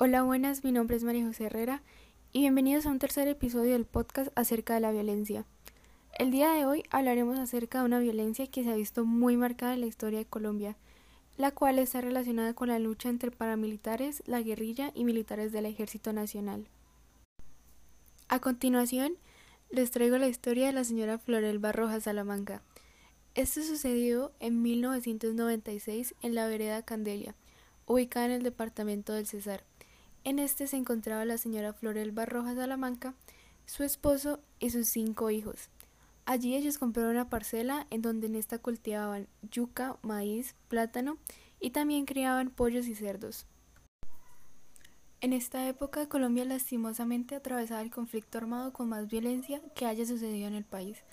Hola, buenas, mi nombre es María José Herrera y bienvenidos a un tercer episodio del podcast acerca de la violencia. El día de hoy hablaremos acerca de una violencia que se ha visto muy marcada en la historia de Colombia, la cual está relacionada con la lucha entre paramilitares, la guerrilla y militares del Ejército Nacional. A continuación, les traigo la historia de la señora Florelba Rojas Salamanca. Esto sucedió en 1996 en la vereda Candelia, ubicada en el departamento del Cesar. En este se encontraba la señora Florelba Rojas Salamanca, su esposo y sus cinco hijos. Allí ellos compraron una parcela en donde en esta cultivaban yuca, maíz, plátano y también criaban pollos y cerdos. En esta época Colombia lastimosamente atravesaba el conflicto armado con más violencia que haya sucedido en el país.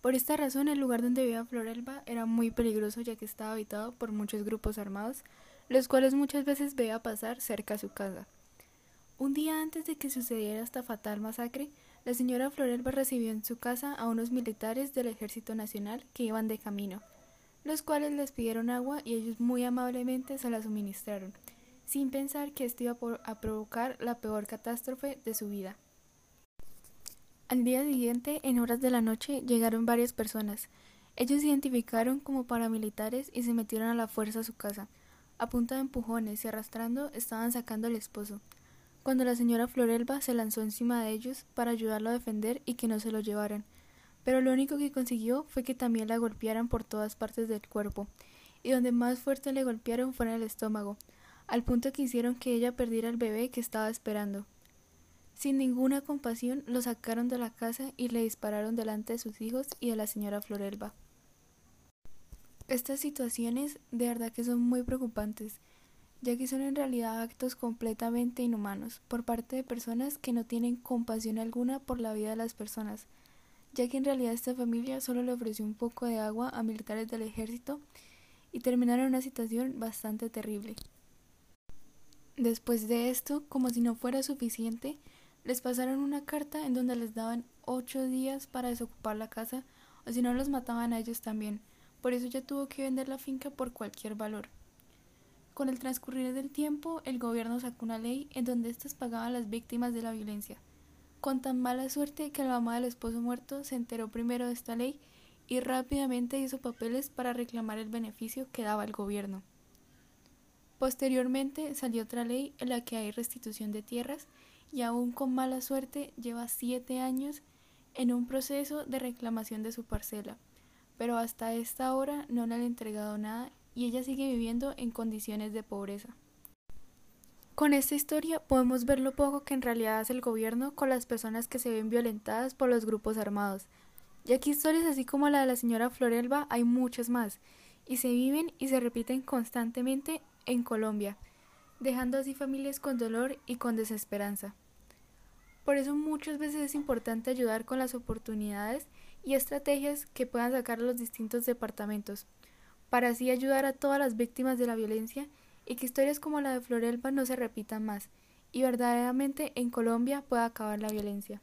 Por esta razón el lugar donde vivía Florelba era muy peligroso ya que estaba habitado por muchos grupos armados, los cuales muchas veces veía pasar cerca a su casa. Un día antes de que sucediera esta fatal masacre, la señora Florelba recibió en su casa a unos militares del Ejército Nacional que iban de camino, los cuales les pidieron agua y ellos muy amablemente se la suministraron, sin pensar que esto iba a provocar la peor catástrofe de su vida. Al día siguiente, en horas de la noche, llegaron varias personas. Ellos se identificaron como paramilitares y se metieron a la fuerza a su casa. A punta de empujones y arrastrando estaban sacando al esposo cuando la señora Florelba se lanzó encima de ellos para ayudarlo a defender y que no se lo llevaran. Pero lo único que consiguió fue que también la golpearan por todas partes del cuerpo, y donde más fuerte le golpearon fue en el estómago, al punto que hicieron que ella perdiera el bebé que estaba esperando. Sin ninguna compasión lo sacaron de la casa y le dispararon delante de sus hijos y de la señora Florelba. Estas situaciones de verdad que son muy preocupantes ya que son en realidad actos completamente inhumanos por parte de personas que no tienen compasión alguna por la vida de las personas, ya que en realidad esta familia solo le ofreció un poco de agua a militares del ejército y terminaron una situación bastante terrible. Después de esto, como si no fuera suficiente, les pasaron una carta en donde les daban ocho días para desocupar la casa o si no los mataban a ellos también. Por eso ya tuvo que vender la finca por cualquier valor. Con el transcurrir del tiempo, el gobierno sacó una ley en donde éstas pagaban a las víctimas de la violencia. Con tan mala suerte que la mamá del esposo muerto se enteró primero de esta ley y rápidamente hizo papeles para reclamar el beneficio que daba el gobierno. Posteriormente salió otra ley en la que hay restitución de tierras y aún con mala suerte lleva siete años en un proceso de reclamación de su parcela, pero hasta esta hora no le han entregado nada y ella sigue viviendo en condiciones de pobreza. Con esta historia podemos ver lo poco que en realidad hace el gobierno con las personas que se ven violentadas por los grupos armados. Y aquí historias así como la de la señora Florelba hay muchas más, y se viven y se repiten constantemente en Colombia, dejando así familias con dolor y con desesperanza. Por eso muchas veces es importante ayudar con las oportunidades y estrategias que puedan sacar los distintos departamentos, para así ayudar a todas las víctimas de la violencia y que historias como la de Florelba no se repitan más y verdaderamente en Colombia pueda acabar la violencia.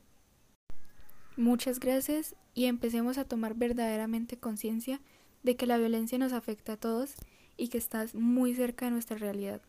Muchas gracias y empecemos a tomar verdaderamente conciencia de que la violencia nos afecta a todos y que está muy cerca de nuestra realidad.